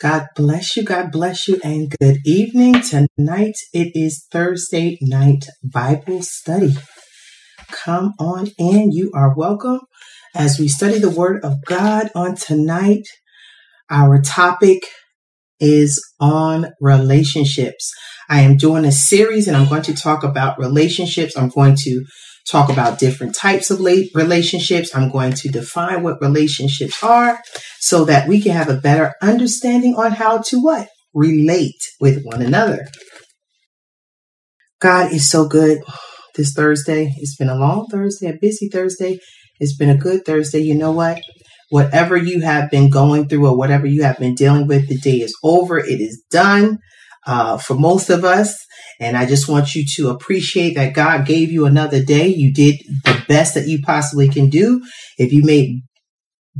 God bless you. God bless you and good evening. Tonight it is Thursday night Bible study. Come on in. You are welcome. As we study the word of God on tonight, our topic is on relationships. I am doing a series and I'm going to talk about relationships. I'm going to talk about different types of relationships. I'm going to define what relationships are so that we can have a better understanding on how to what? Relate with one another. God is so good this Thursday. It's been a long Thursday, a busy Thursday. It's been a good Thursday. You know what? Whatever you have been going through or whatever you have been dealing with, the day is over. It is done uh, for most of us. And I just want you to appreciate that God gave you another day. You did the best that you possibly can do. If you made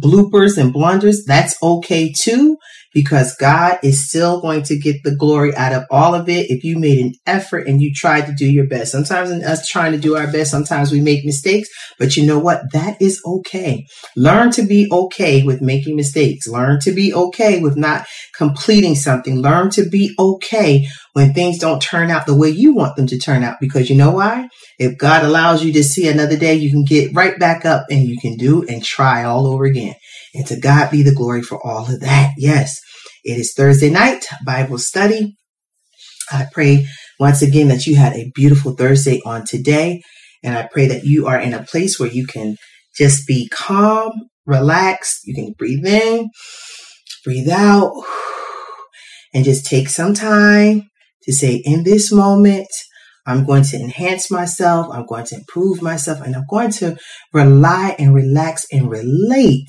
bloopers and blunders, that's okay too because God is still going to get the glory out of all of it if you made an effort and you tried to do your best. Sometimes in us trying to do our best, sometimes we make mistakes, but you know what? That is okay. Learn to be okay with making mistakes. Learn to be okay with not completing something. Learn to be okay when things don't turn out the way you want them to turn out because you know why? If God allows you to see another day, you can get right back up and you can do and try all over again. And to God be the glory for all of that. Yes, it is Thursday night, Bible study. I pray once again that you had a beautiful Thursday on today. And I pray that you are in a place where you can just be calm, relaxed. You can breathe in, breathe out, and just take some time to say, in this moment, I'm going to enhance myself. I'm going to improve myself and I'm going to rely and relax and relate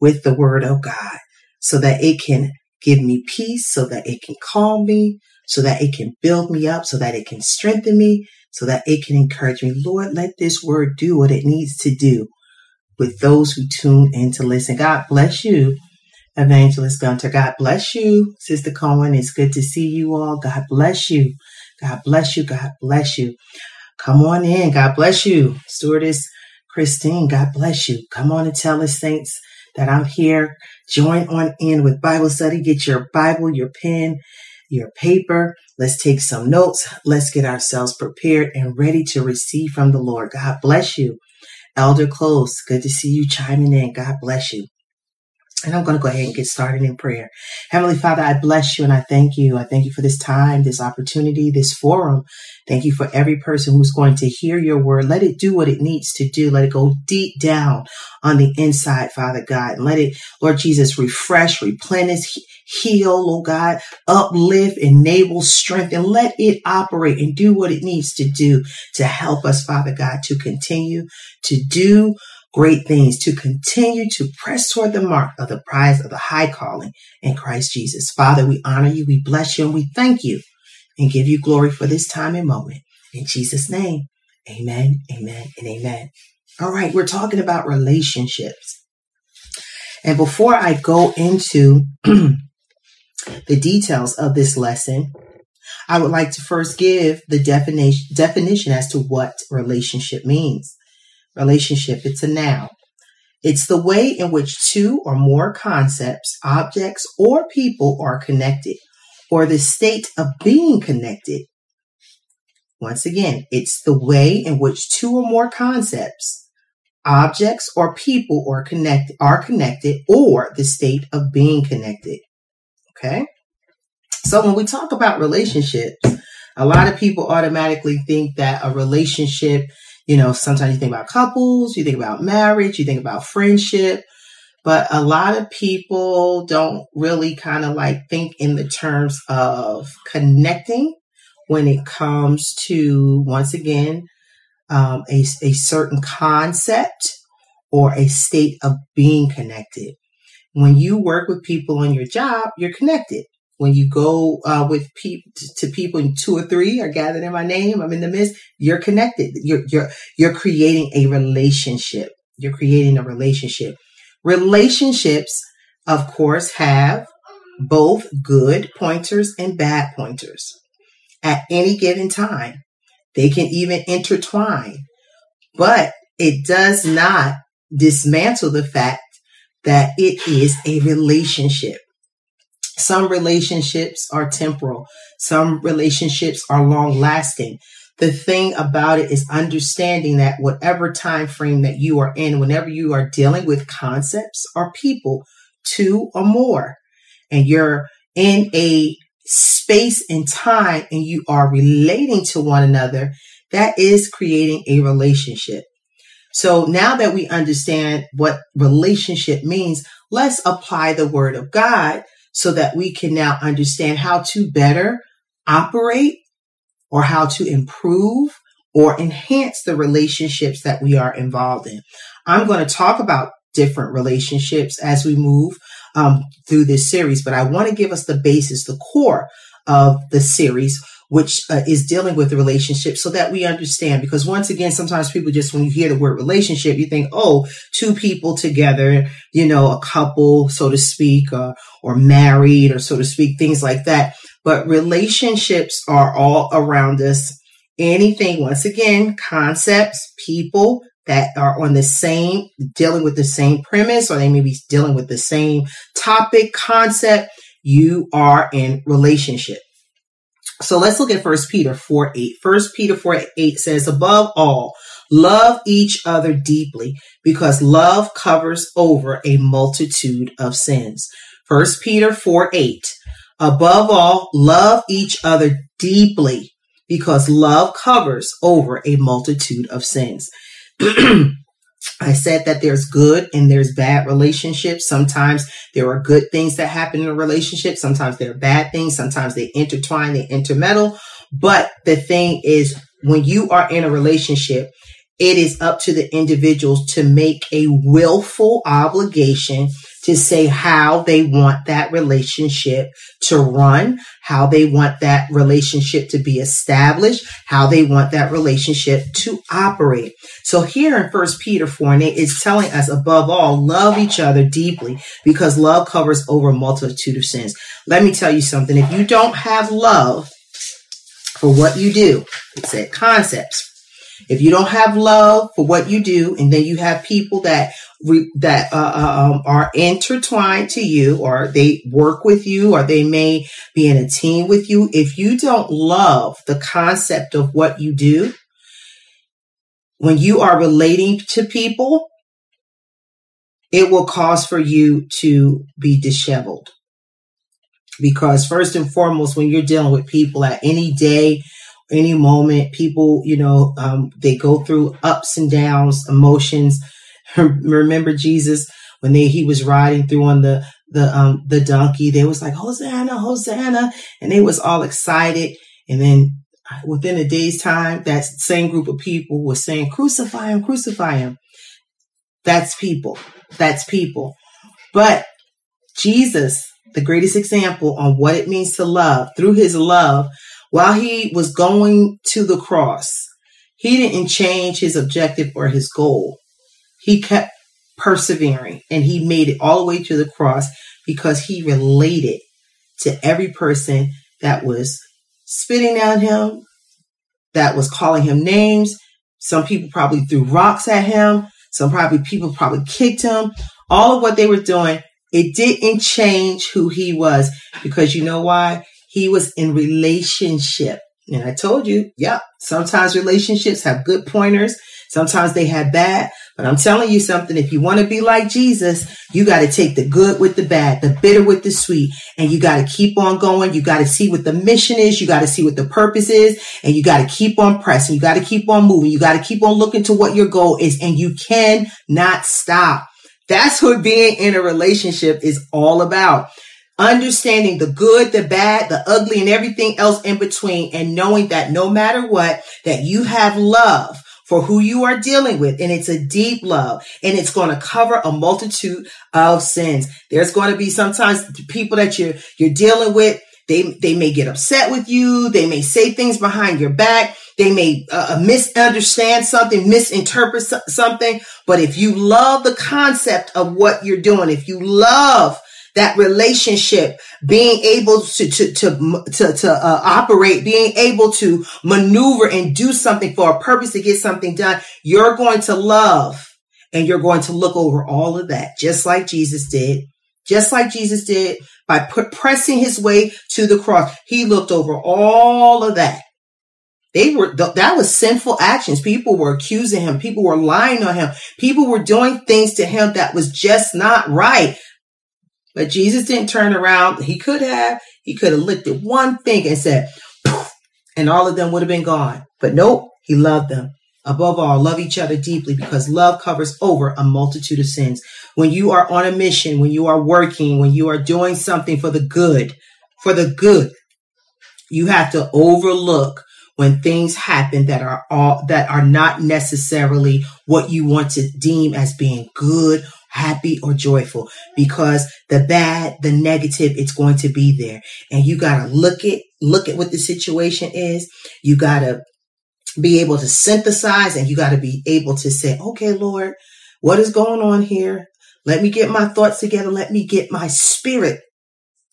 with the word of God so that it can give me peace, so that it can calm me, so that it can build me up, so that it can strengthen me, so that it can encourage me. Lord, let this word do what it needs to do with those who tune in to listen. God bless you, Evangelist Gunter. God bless you, Sister Cohen. It's good to see you all. God bless you. God bless you. God bless you. Come on in. God bless you. Stewardess Christine, God bless you. Come on and tell us, saints that I'm here. Join on in with Bible study. Get your Bible, your pen, your paper. Let's take some notes. Let's get ourselves prepared and ready to receive from the Lord. God bless you. Elder Close, good to see you chiming in. God bless you. And I'm going to go ahead and get started in prayer. Heavenly Father, I bless you and I thank you. I thank you for this time, this opportunity, this forum. Thank you for every person who's going to hear your word. Let it do what it needs to do. Let it go deep down on the inside, Father God. And let it, Lord Jesus, refresh, replenish, heal, Lord God, uplift, enable, strengthen. Let it operate and do what it needs to do to help us, Father God, to continue to do great things to continue to press toward the mark of the prize of the high calling in Christ Jesus. Father, we honor you, we bless you, and we thank you and give you glory for this time and moment. In Jesus' name, amen, amen, and amen. All right, we're talking about relationships. And before I go into the details of this lesson, I would like to first give the definition, definition as to what relationship means relationship. It's a noun. It's the way in which two or more concepts, objects, or people are connected, or the state of being connected. Once again, it's the way in which two or more concepts, objects, or people are connected, are connected, or the state of being connected. Okay. So when we talk about relationships, a lot of people automatically think that a relationship you know, sometimes you think about couples, you think about marriage, you think about friendship, but a lot of people don't really kind of like think in the terms of connecting when it comes to, once again, um, a, a certain concept or a state of being connected. When you work with people on your job, you're connected when you go uh, with people to people in two or three are gathered in my name i'm in the midst you're connected. You're you're you're creating a relationship. You're creating a relationship. Relationships of course have both good pointers and bad pointers. At any given time they can even intertwine. But it does not dismantle the fact that it is a relationship Some relationships are temporal. Some relationships are long lasting. The thing about it is understanding that whatever time frame that you are in, whenever you are dealing with concepts or people, two or more, and you're in a space and time and you are relating to one another, that is creating a relationship. So now that we understand what relationship means, let's apply the word of God so that we can now understand how to better operate or how to improve or enhance the relationships that we are involved in. I'm going to talk about different relationships as we move um, through this series, but I want to give us the basis, the core of the series, which uh, is dealing with the relationship so that we understand. Because once again, sometimes people just, when you hear the word relationship, you think, oh, two people together, you know, a couple, so to speak, uh, or married or so to speak, things like that. But relationships are all around us. Anything, once again, concepts, people, that are on the same, dealing with the same premise, or they may be dealing with the same topic, concept, you are in relationship. So let's look at First Peter 4 8. First Peter 4 8 says, above all, love each other deeply because love covers over a multitude of sins. First Peter 4 8. Above all, love each other deeply because love covers over a multitude of sins. I said that there's good and there's bad relationships. Sometimes there are good things that happen in a relationship. Sometimes there are bad things. Sometimes they intertwine, they intermeddle. But the thing is, when you are in a relationship, it is up to the individuals to make a willful obligation to say how they want that relationship to run, how they want that relationship to be established, how they want that relationship to operate. So here in First Peter 4 and 8, it's telling us above all, love each other deeply because love covers over a multitude of sins. Let me tell you something. If you don't have love for what you do, it said concepts. If you don't have love for what you do, and then you have people that re, that uh, uh, um, are intertwined to you, or they work with you, or they may be in a team with you. If you don't love the concept of what you do, when you are relating to people, it will cause for you to be disheveled. Because first and foremost, when you're dealing with people at any day, any moment, people, you know, um, they go through ups and downs, emotions. Remember Jesus when they he was riding through on the the um the donkey, they was like Hosanna, Hosanna, and they was all excited. And then uh, within a day's time, that same group of people was saying, "Crucify him, crucify him." That's people. That's people. But Jesus, the greatest example on what it means to love, through his love, while he was going to the cross, he didn't change his objective or his goal he kept persevering and he made it all the way to the cross because he related to every person that was spitting at him, that was calling him names. Some people probably threw rocks at him. Some probably people probably kicked him. All of what they were doing, it didn't change who he was because you know why? He was in relationship. And I told you, yeah, sometimes relationships have good pointers. Sometimes they have bad, but I'm telling you something. If you want to be like Jesus, you got to take the good with the bad, the bitter with the sweet, and you got to keep on going. You got to see what the mission is. You got to see what the purpose is, and you got to keep on pressing. You got to keep on moving. You got to keep on looking to what your goal is, and you cannot stop. That's what being in a relationship is all about. Understanding the good, the bad, the ugly, and everything else in between, and knowing that no matter what, that you have love for who you are dealing with. And it's a deep love and it's going to cover a multitude of sins. There's going to be sometimes people that you're, you're dealing with. They, they may get upset with you. They may say things behind your back. They may uh, uh misunderstand something, misinterpret something. But if you love the concept of what you're doing, if you love that relationship, being able to, to, to, to, to uh, operate, being able to maneuver and do something for a purpose to get something done, you're going to love and you're going to look over all of that, just like Jesus did just like Jesus did by put, pressing his way to the cross. He looked over all of that. They were, that was sinful actions. People were accusing him. People were lying on him. People were doing things to him that was just not right. But Jesus didn't turn around. He could have, he could have looked at one thing and said, and all of them would have been gone. But nope, he loved them. Above all, love each other deeply because love covers over a multitude of sins. When you are on a mission, when you are working, when you are doing something for the good, for the good, you have to overlook when things happen that are all that are not necessarily what you want to deem as being good happy or joyful because the bad the negative it's going to be there and you got to look at look at what the situation is you got to be able to synthesize and you got to be able to say, okay, Lord, what is going on here? Let me get my thoughts together. Let me get my spirit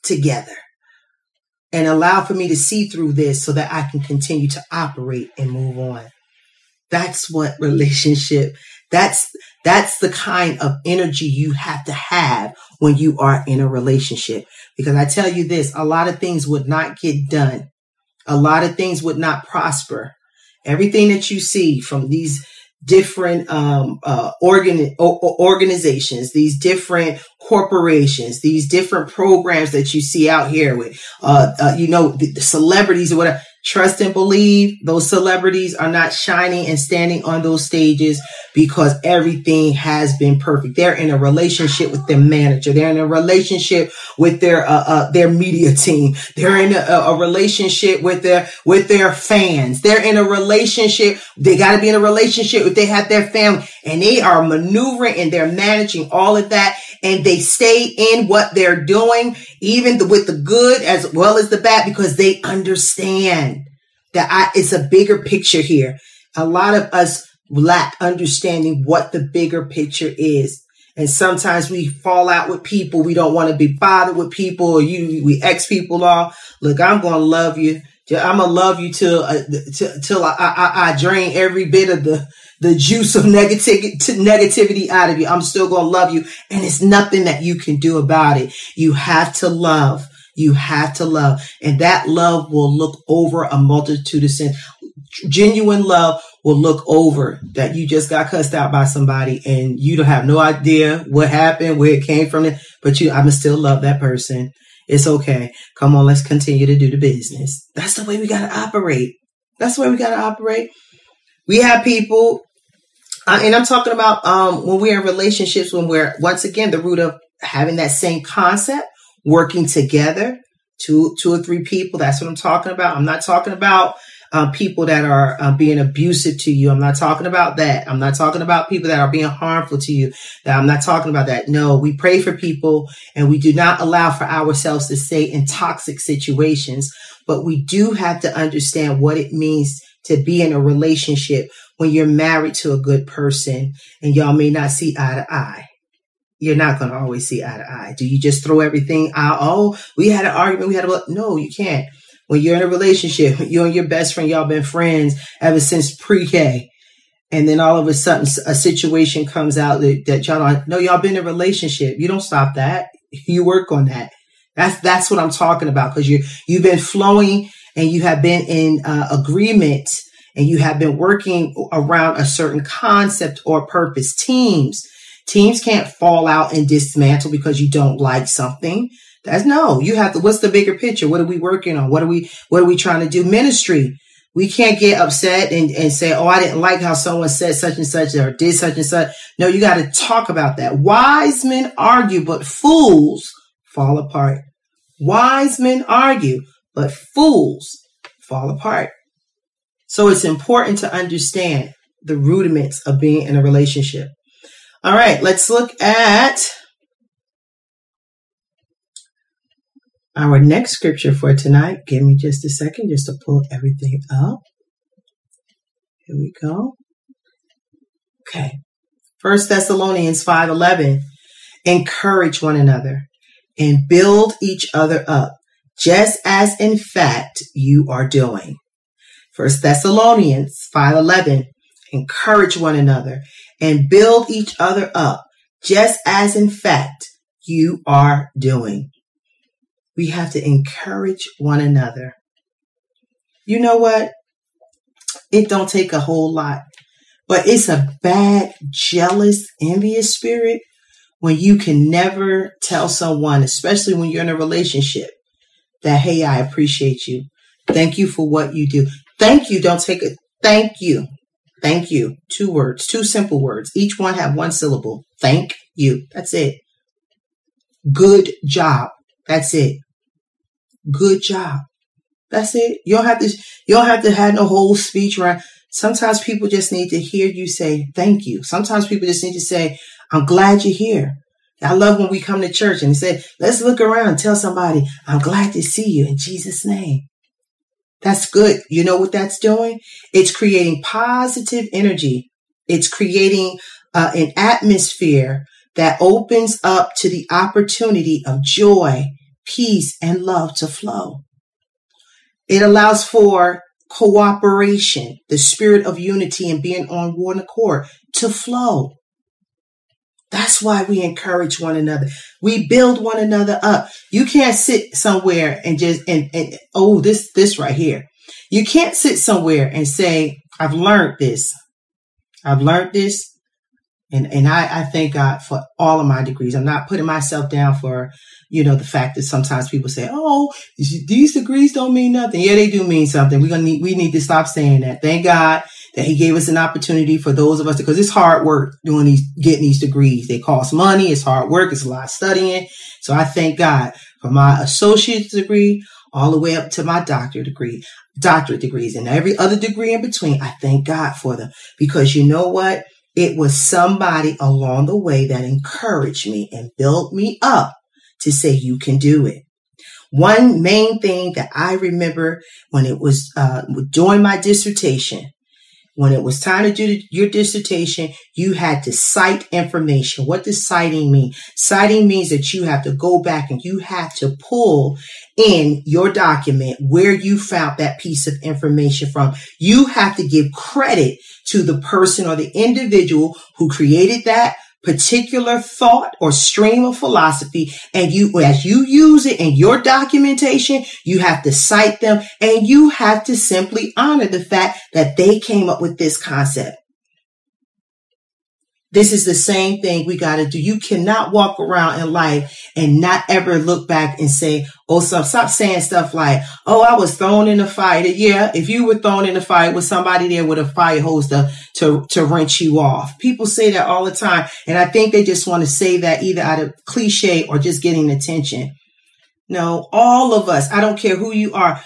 together and allow for me to see through this so that I can continue to operate and move on. That's what relationship, that's, that's the kind of energy you have to have when you are in a relationship. Because I tell you this, a lot of things would not get done. A lot of things would not prosper Everything that you see from these different um, uh, organ- organizations, these different corporations, these different programs that you see out here with, uh, uh, you know, the, the celebrities or whatever. Trust and believe those celebrities are not shining and standing on those stages because everything has been perfect. They're in a relationship with their manager. They're in a relationship with their uh, uh, their media team. They're in a, a, relationship with their with their fans. They're in a relationship. They got to be in a relationship if they have their family, and they are maneuvering and they're managing all of that, and they stay in what they're doing, even the, with the good as well as the bad, because they understand that I, it's a bigger picture here. A lot of us lack understanding what the bigger picture is. And sometimes we fall out with people. We don't want to be bothered with people or you, we ex people off. Look, I'm going to love you. I'm going to love you till, uh, till, till I, I, I drain every bit of the, the juice of negativity, negativity out of you. I'm still going to love you. And it's nothing that you can do about it. You have to love. You have to love. And that love will look over a multitude of sins. Genuine love will look over that you just got cussed out by somebody and you don't have no idea what happened, where it came from, but you, I'm still love that person. It's okay. Come on, let's continue to do the business. That's the way we got to operate. That's the way we got to operate. We have people, uh, and I'm talking about um, when we're in relationships, when we're once again the root of having that same concept, working together, two, two or three people. That's what I'm talking about. I'm not talking about uh, people that are uh, being abusive to you. I'm not talking about that. I'm not talking about people that are being harmful to you. That I'm not talking about that. No, we pray for people and we do not allow for ourselves to stay in toxic situations, but we do have to understand what it means to be in a relationship when you're married to a good person and y'all may not see eye to eye you're not going to always see eye to eye. Do you just throw everything out? Oh, we had an argument. We had a, no, you can't when you're in a relationship, you and your best friend, y'all been friends ever since pre-K. And then all of a sudden a situation comes out that, that y'all no, y'all been in a relationship. You don't stop that. You work on that. That's, that's what I'm talking about. Cause you, you've been flowing and you have been in uh, agreement and you have been working around a certain concept or purpose. Teams, teams can't fall out and dismantle because you don't like something. That's no, you have to, what's the bigger picture? What are we working on? What are we, what are we trying to do? Ministry. We can't get upset and, and say, Oh, I didn't like how someone said such and such or did such and such. No, you got to talk about that. Wise men argue, but fools fall apart. Wise men argue, but fools fall apart. So it's important to understand the rudiments of being in a relationship. All right, let's look at Our next scripture for tonight, give me just a second just to pull everything up. Here we go. Okay. First Thessalonians 5:11 encourage one another and build each other up just as in fact you are doing. First Thessalonians 5:11 encourage one another and build each other up just as in fact you are doing. We have to encourage one another. You know what? It don't take a whole lot, but it's a bad, jealous, envious spirit when you can never tell someone, especially when you're in a relationship, that, hey, I appreciate you. Thank you for what you do. Thank you. Don't take it. Thank you. Thank you. Two words, two simple words. Each one have one syllable. Thank you. That's it. Good job. That's it. Good job. That's it. You don't have to, you don't have to have no whole speech around. Sometimes people just need to hear you say thank you. Sometimes people just need to say, I'm glad you're here. I love when we come to church and say, let's look around and tell somebody, I'm glad to see you in Jesus' name. That's good. You know what that's doing? It's creating positive energy. It's creating uh, an atmosphere that opens up to the opportunity of joy, peace, and love to flow. It allows for cooperation, the spirit of unity and being on one accord to flow. That's why we encourage one another. We build one another up. You can't sit somewhere and just, and, and, oh, this, this right here. You can't sit somewhere and say, I've learned this. I've learned this. And, and I, I thank God for all of my degrees. I'm not putting myself down for, you know, the fact that sometimes people say, Oh, these degrees don't mean nothing. Yeah, they do mean something. We're going to need, we need to stop saying that. Thank God that he gave us an opportunity for those of us because it's hard work doing these, getting these degrees. They cost money. It's hard work. It's a lot of studying. So I thank God for my associate's degree all the way up to my doctorate degree, doctorate degrees and every other degree in between. I thank God for them because you know what? It was somebody along the way that encouraged me and built me up to say, you can do it. One main thing that I remember when it was uh, during my dissertation, when it was time to do your dissertation, you had to cite information. What does citing mean? Citing means that you have to go back and you have to pull in your document where you found that piece of information from. You have to give credit to the person or the individual who created that particular thought or stream of philosophy and you as you use it in your documentation you have to cite them and you have to simply honor the fact that they came up with this concept this is the same thing we got to do. You cannot walk around in life and not ever look back and say, Oh, stop, stop saying stuff like, Oh, I was thrown in a fire. Yeah. If you were thrown in a fire with somebody there with a fire hose to, to, to wrench you off. People say that all the time. And I think they just want to say that either out of cliche or just getting attention. No, all of us, I don't care who you are,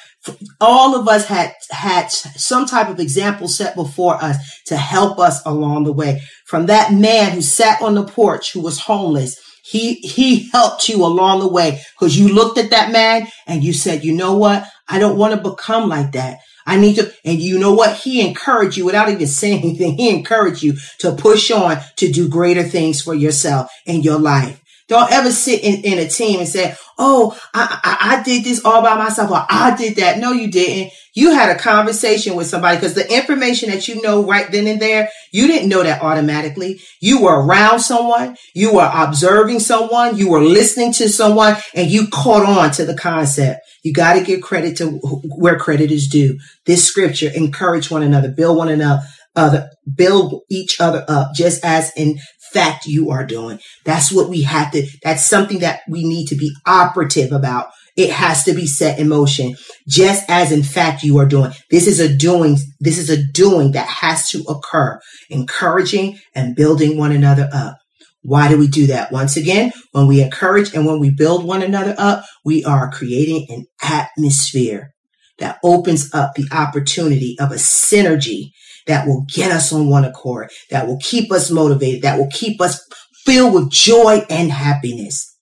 all of us had had some type of example set before us to help us along the way. From that man who sat on the porch who was homeless, he he helped you along the way because you looked at that man and you said, "You know what? I don't want to become like that. I need to." And you know what? He encouraged you without even saying anything. He encouraged you to push on to do greater things for yourself and your life. Don't ever sit in, in a team and say, Oh, I, I, I, did this all by myself or I did that. No, you didn't. You had a conversation with somebody because the information that you know right then and there, you didn't know that automatically. You were around someone. You were observing someone. You were listening to someone and you caught on to the concept. You got to give credit to where credit is due. This scripture encourage one another, build one another, other, build each other up, just as in fact you are doing. That's what we have to, that's something that we need to be operative about. It has to be set in motion, just as in fact you are doing. This is a doing, this is a doing that has to occur, encouraging and building one another up. Why do we do that? Once again, when we encourage and when we build one another up, we are creating an atmosphere that opens up the opportunity of a synergy that will get us on one accord, that will keep us motivated, that will keep us filled with joy and happiness.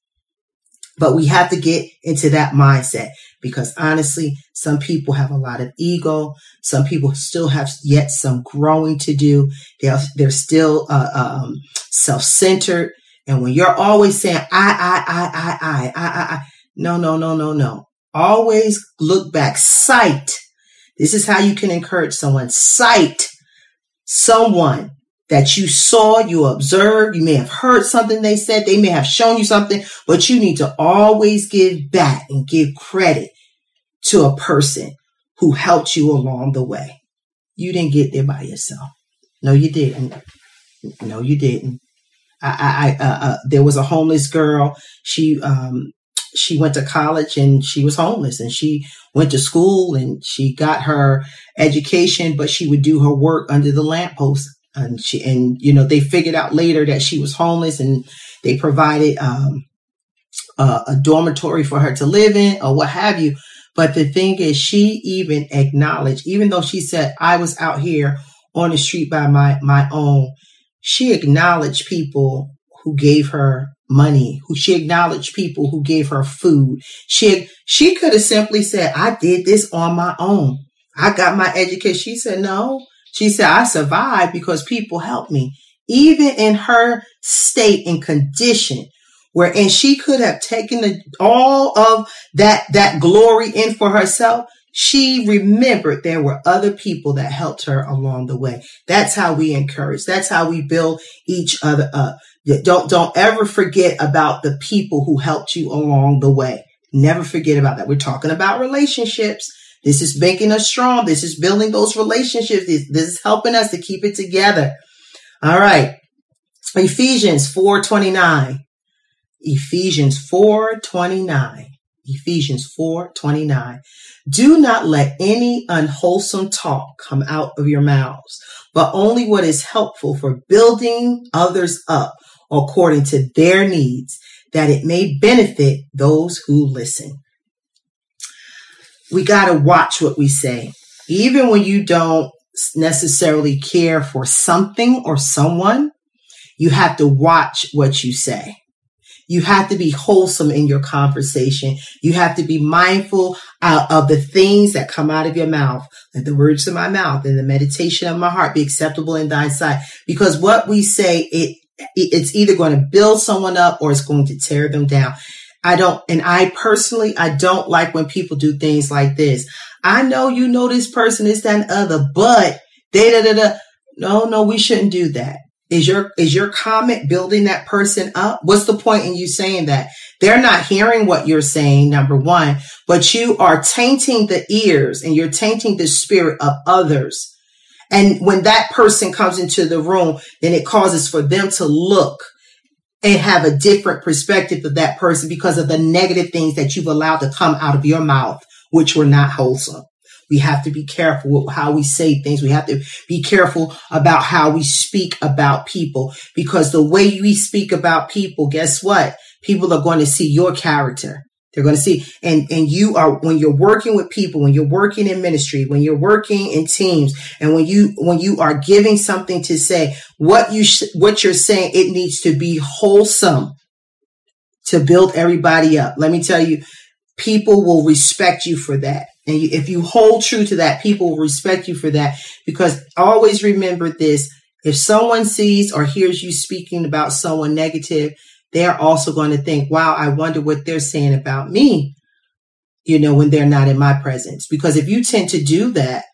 But we have to get into that mindset because honestly, some people have a lot of ego. Some people still have yet some growing to do. They're, they're still uh, um, self-centered. And when you're always saying, I, I, I, I, I, I, I, no, no, no, no, no. Always look back. Cite. This is how you can encourage someone. Cite someone that you saw, you observed, you may have heard something they said, they may have shown you something, but you need to always give back and give credit to a person who helped you along the way. You didn't get there by yourself. No, you didn't. No, you didn't. I, I, uh, uh, there was a homeless girl. She, um, she went to college and she was homeless and she went to school and she got her education, but she would do her work under the lamppost. And she, and, you know, they figured out later that she was homeless and they provided, um, a dormitory for her to live in or what have you. But the thing is, she even acknowledged, even though she said, I was out here on the street by my, my own, she acknowledged people who gave her money, who she acknowledged people who gave her food. She, she could have simply said, I did this on my own. I got my education. She said, no. She said, I survived because people helped me. Even in her state and condition, wherein she could have taken the, all of that, that glory in for herself, she remembered there were other people that helped her along the way. That's how we encourage. That's how we build each other up. Don't, don't ever forget about the people who helped you along the way. Never forget about that. We're talking about relationships. This is making us strong. This is building those relationships. This, this is helping us to keep it together. All right. Ephesians 429. Ephesians 429. Ephesians 4:29. Do not let any unwholesome talk come out of your mouths, but only what is helpful for building others up according to their needs, that it may benefit those who listen. We got to watch what we say. Even when you don't necessarily care for something or someone, you have to watch what you say. You have to be wholesome in your conversation. You have to be mindful uh, of the things that come out of your mouth. Let the words of my mouth and the meditation of my heart be acceptable in thy sight. Because what we say, it, it's either going to build someone up or it's going to tear them down. I don't, and I personally, I don't like when people do things like this. I know you know this person is that other, but da da da da. No, no, we shouldn't do that. Is your, is your comment building that person up? What's the point in you saying that? They're not hearing what you're saying, number one, but you are tainting the ears and you're tainting the spirit of others. And when that person comes into the room, then it causes for them to look and have a different perspective of that person because of the negative things that you've allowed to come out of your mouth, which were not wholesome. We have to be careful with how we say things. We have to be careful about how we speak about people because the way we speak about people, guess what? People are going to see your character. They're going to see, and, and you are, when you're working with people, when you're working in ministry, when you're working in teams, and when you, when you are giving something to say, what you, sh- what you're saying, it needs to be wholesome to build everybody up. Let me tell you, people will respect you for that. And you, if you hold true to that, people will respect you for that because always remember this. If someone sees or hears you speaking about someone negative, they're also going to think, wow, I wonder what they're saying about me, you know, when they're not in my presence. Because if you tend to do that,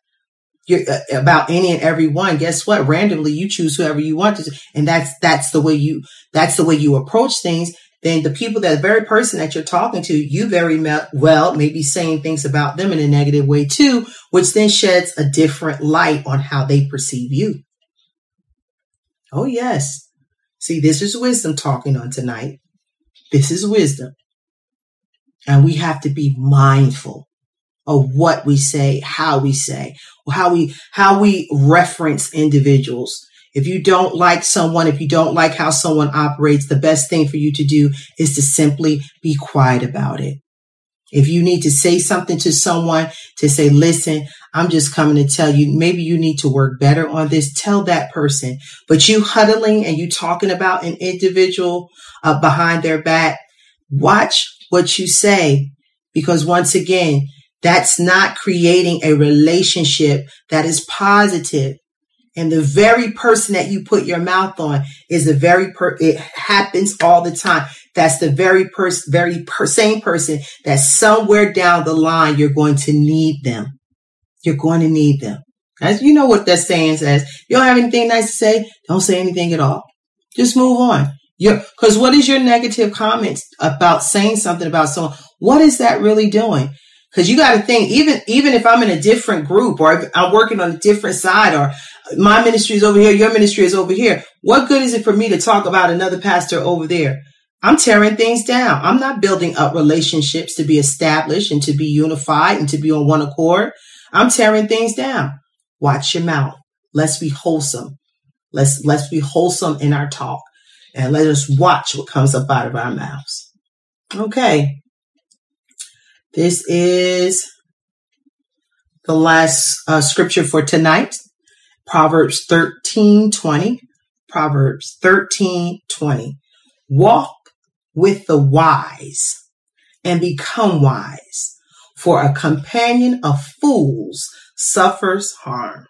you're, uh, about any and every one, guess what? Randomly, you choose whoever you want to, and that's that's the way you that's the way you approach things then the people, that very person that you're talking to, you very well may be saying things about them in a negative way too, which then sheds a different light on how they perceive you. Oh, yes. See, this is wisdom talking on tonight. This is wisdom. And we have to be mindful of what we say, how we say, how we, how we reference individuals if you don't like someone, if you don't like how someone operates, the best thing for you to do is to simply be quiet about it. If you need to say something to someone to say, listen, I'm just coming to tell you, maybe you need to work better on this. Tell that person. But you huddling and you talking about an individual uh, behind their back, watch what you say. Because once again, that's not creating a relationship that is positive. And the very person that you put your mouth on is the very per, it happens all the time. That's the very person, very per, same person that somewhere down the line, you're going to need them. You're going to need them. As you know what that saying says. You don't have anything nice to say, don't say anything at all. Just move on. Because what is your negative comments about saying something about someone? What is that really doing? Because you got to think, even even if I'm in a different group or I'm working on a different side or my ministry is over here, your ministry is over here. What good is it for me to talk about another pastor over there? I'm tearing things down. I'm not building up relationships to be established and to be unified and to be on one accord. I'm tearing things down. Watch your mouth. Let's be wholesome. Let's let's be wholesome in our talk and let us watch what comes up out of our mouths. Okay. This is the last uh, scripture for tonight. Proverbs 13, 20. Proverbs 13, 20. Walk with the wise and become wise, for a companion of fools suffers harm.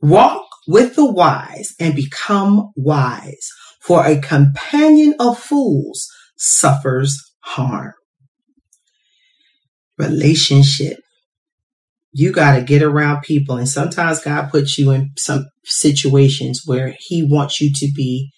Walk with the wise and become wise, for a companion of fools suffers harm. Relationship. You got to get around people, and sometimes God puts you in some situations where He wants you to be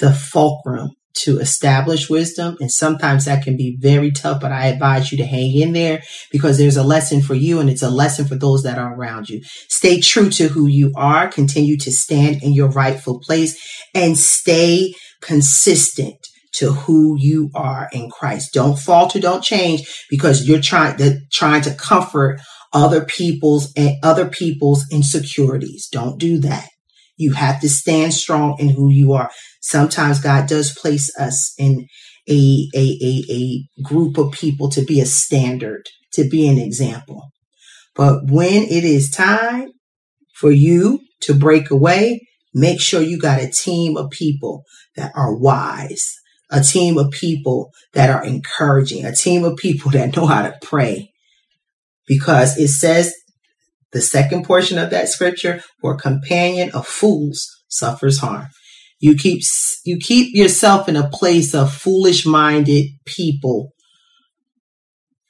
the fulcrum to establish wisdom. And sometimes that can be very tough, but I advise you to hang in there because there's a lesson for you and it's a lesson for those that are around you. Stay true to who you are. Continue to stand in your rightful place and stay consistent to who you are in Christ. Don't falter, don't change because you're trying to, trying to comfort other people's and other people's insecurities. Don't do that. You have to stand strong in who you are. Sometimes God does place us in a, a, a, a group of people to be a standard, to be an example. But when it is time for you to break away, make sure you got a team of people that are wise, a team of people that are encouraging, a team of people that know how to pray. Because it says the second portion of that scripture, for companion of fools suffers harm. You keep, you keep yourself in a place of foolish minded people.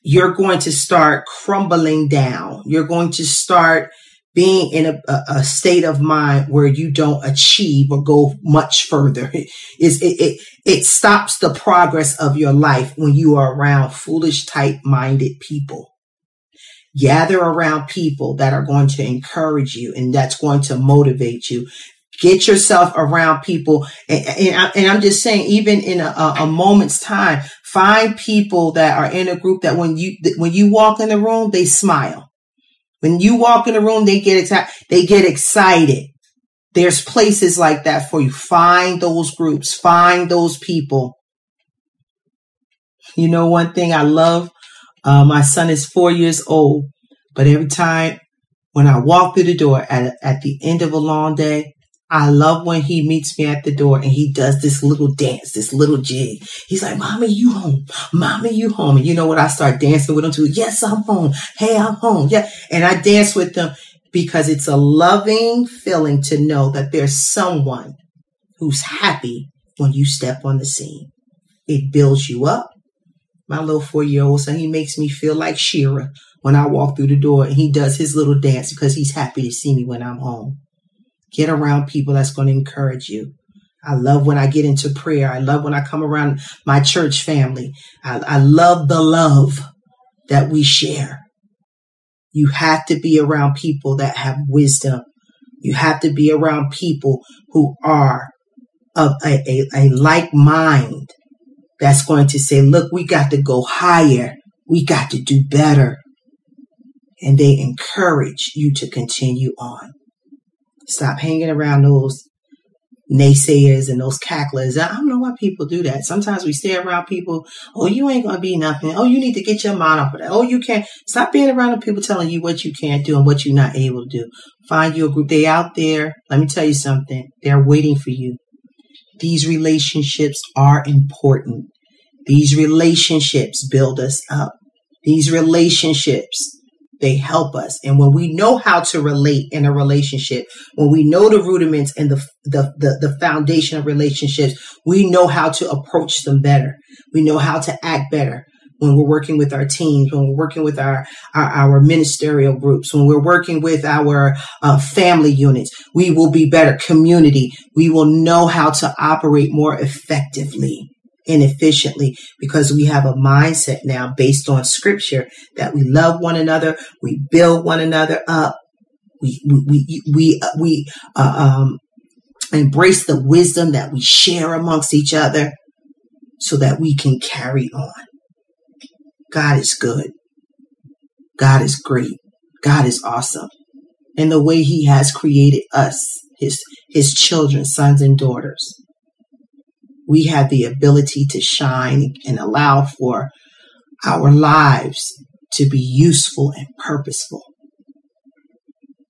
You're going to start crumbling down. You're going to start being in a, a, state of mind where you don't achieve or go much further. It, it, it stops the progress of your life when you are around foolish type minded people gather around people that are going to encourage you and that's going to motivate you. Get yourself around people. And, and, I, am just saying, even in a, a, moment's time, find people that are in a group that when you, when you walk in the room, they smile. When you walk in the room, they get excited. They get excited. There's places like that for you. Find those groups. Find those people. You know, one thing I love uh, my son is four years old, but every time when I walk through the door at, at the end of a long day, I love when he meets me at the door and he does this little dance, this little jig. He's like, Mommy, you home. Mommy, you home. And you know what? I start dancing with him too. Yes, I'm home. Hey, I'm home. Yeah. And I dance with them because it's a loving feeling to know that there's someone who's happy when you step on the scene. It builds you up my little four year old son, he makes me feel like She-Ra when I walk through the door and he does his little dance because he's happy to see me when I'm home. Get around people that's going to encourage you. I love when I get into prayer. I love when I come around my church family. I, I love the love that we share. You have to be around people that have wisdom. You have to be around people who are of a, a, a like mind that's going to say, look, we got to go higher. We got to do better. And they encourage you to continue on. Stop hanging around those naysayers and those cacklers. I don't know why people do that. Sometimes we stay around people. Oh, you ain't going to be nothing. Oh, you need to get your mind off of that. Oh, you can't. Stop being around people telling you what you can't do and what you're not able to do. Find you a group. They out there. Let me tell you something. They're waiting for you. These relationships are important. These relationships build us up. These relationships, they help us. And when we know how to relate in a relationship, when we know the rudiments and the, the, the, the foundation of relationships, we know how to approach them better. We know how to act better. When we're working with our teams, when we're working with our, our, our ministerial groups, when we're working with our uh, family units, we will be better community. We will know how to operate more effectively and efficiently because we have a mindset now based on scripture that we love one another, we build one another up, we we we we, uh, um, embrace the wisdom that we share amongst each other, so that we can carry on. God is good. God is great. God is awesome. And the way he has created us, his, his children, sons and daughters, we have the ability to shine and allow for our lives to be useful and purposeful.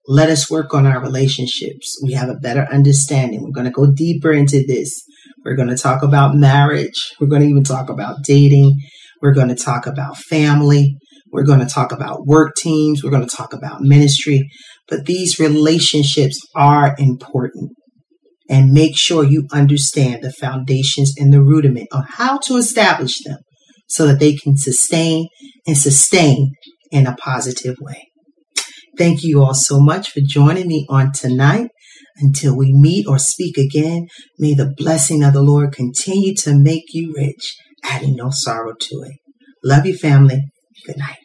Let us work on our relationships. We have a better understanding. We're going to go deeper into this. We're going to talk about marriage. We're going to even talk about dating. We're going to talk about family. We're going to talk about work teams. We're going to talk about ministry. But these relationships are important. And make sure you understand the foundations and the rudiment on how to establish them so that they can sustain and sustain in a positive way. Thank you all so much for joining me on tonight. Until we meet or speak again, may the blessing of the Lord continue to make you rich adding no sorrow to it. Love you, family. Good night.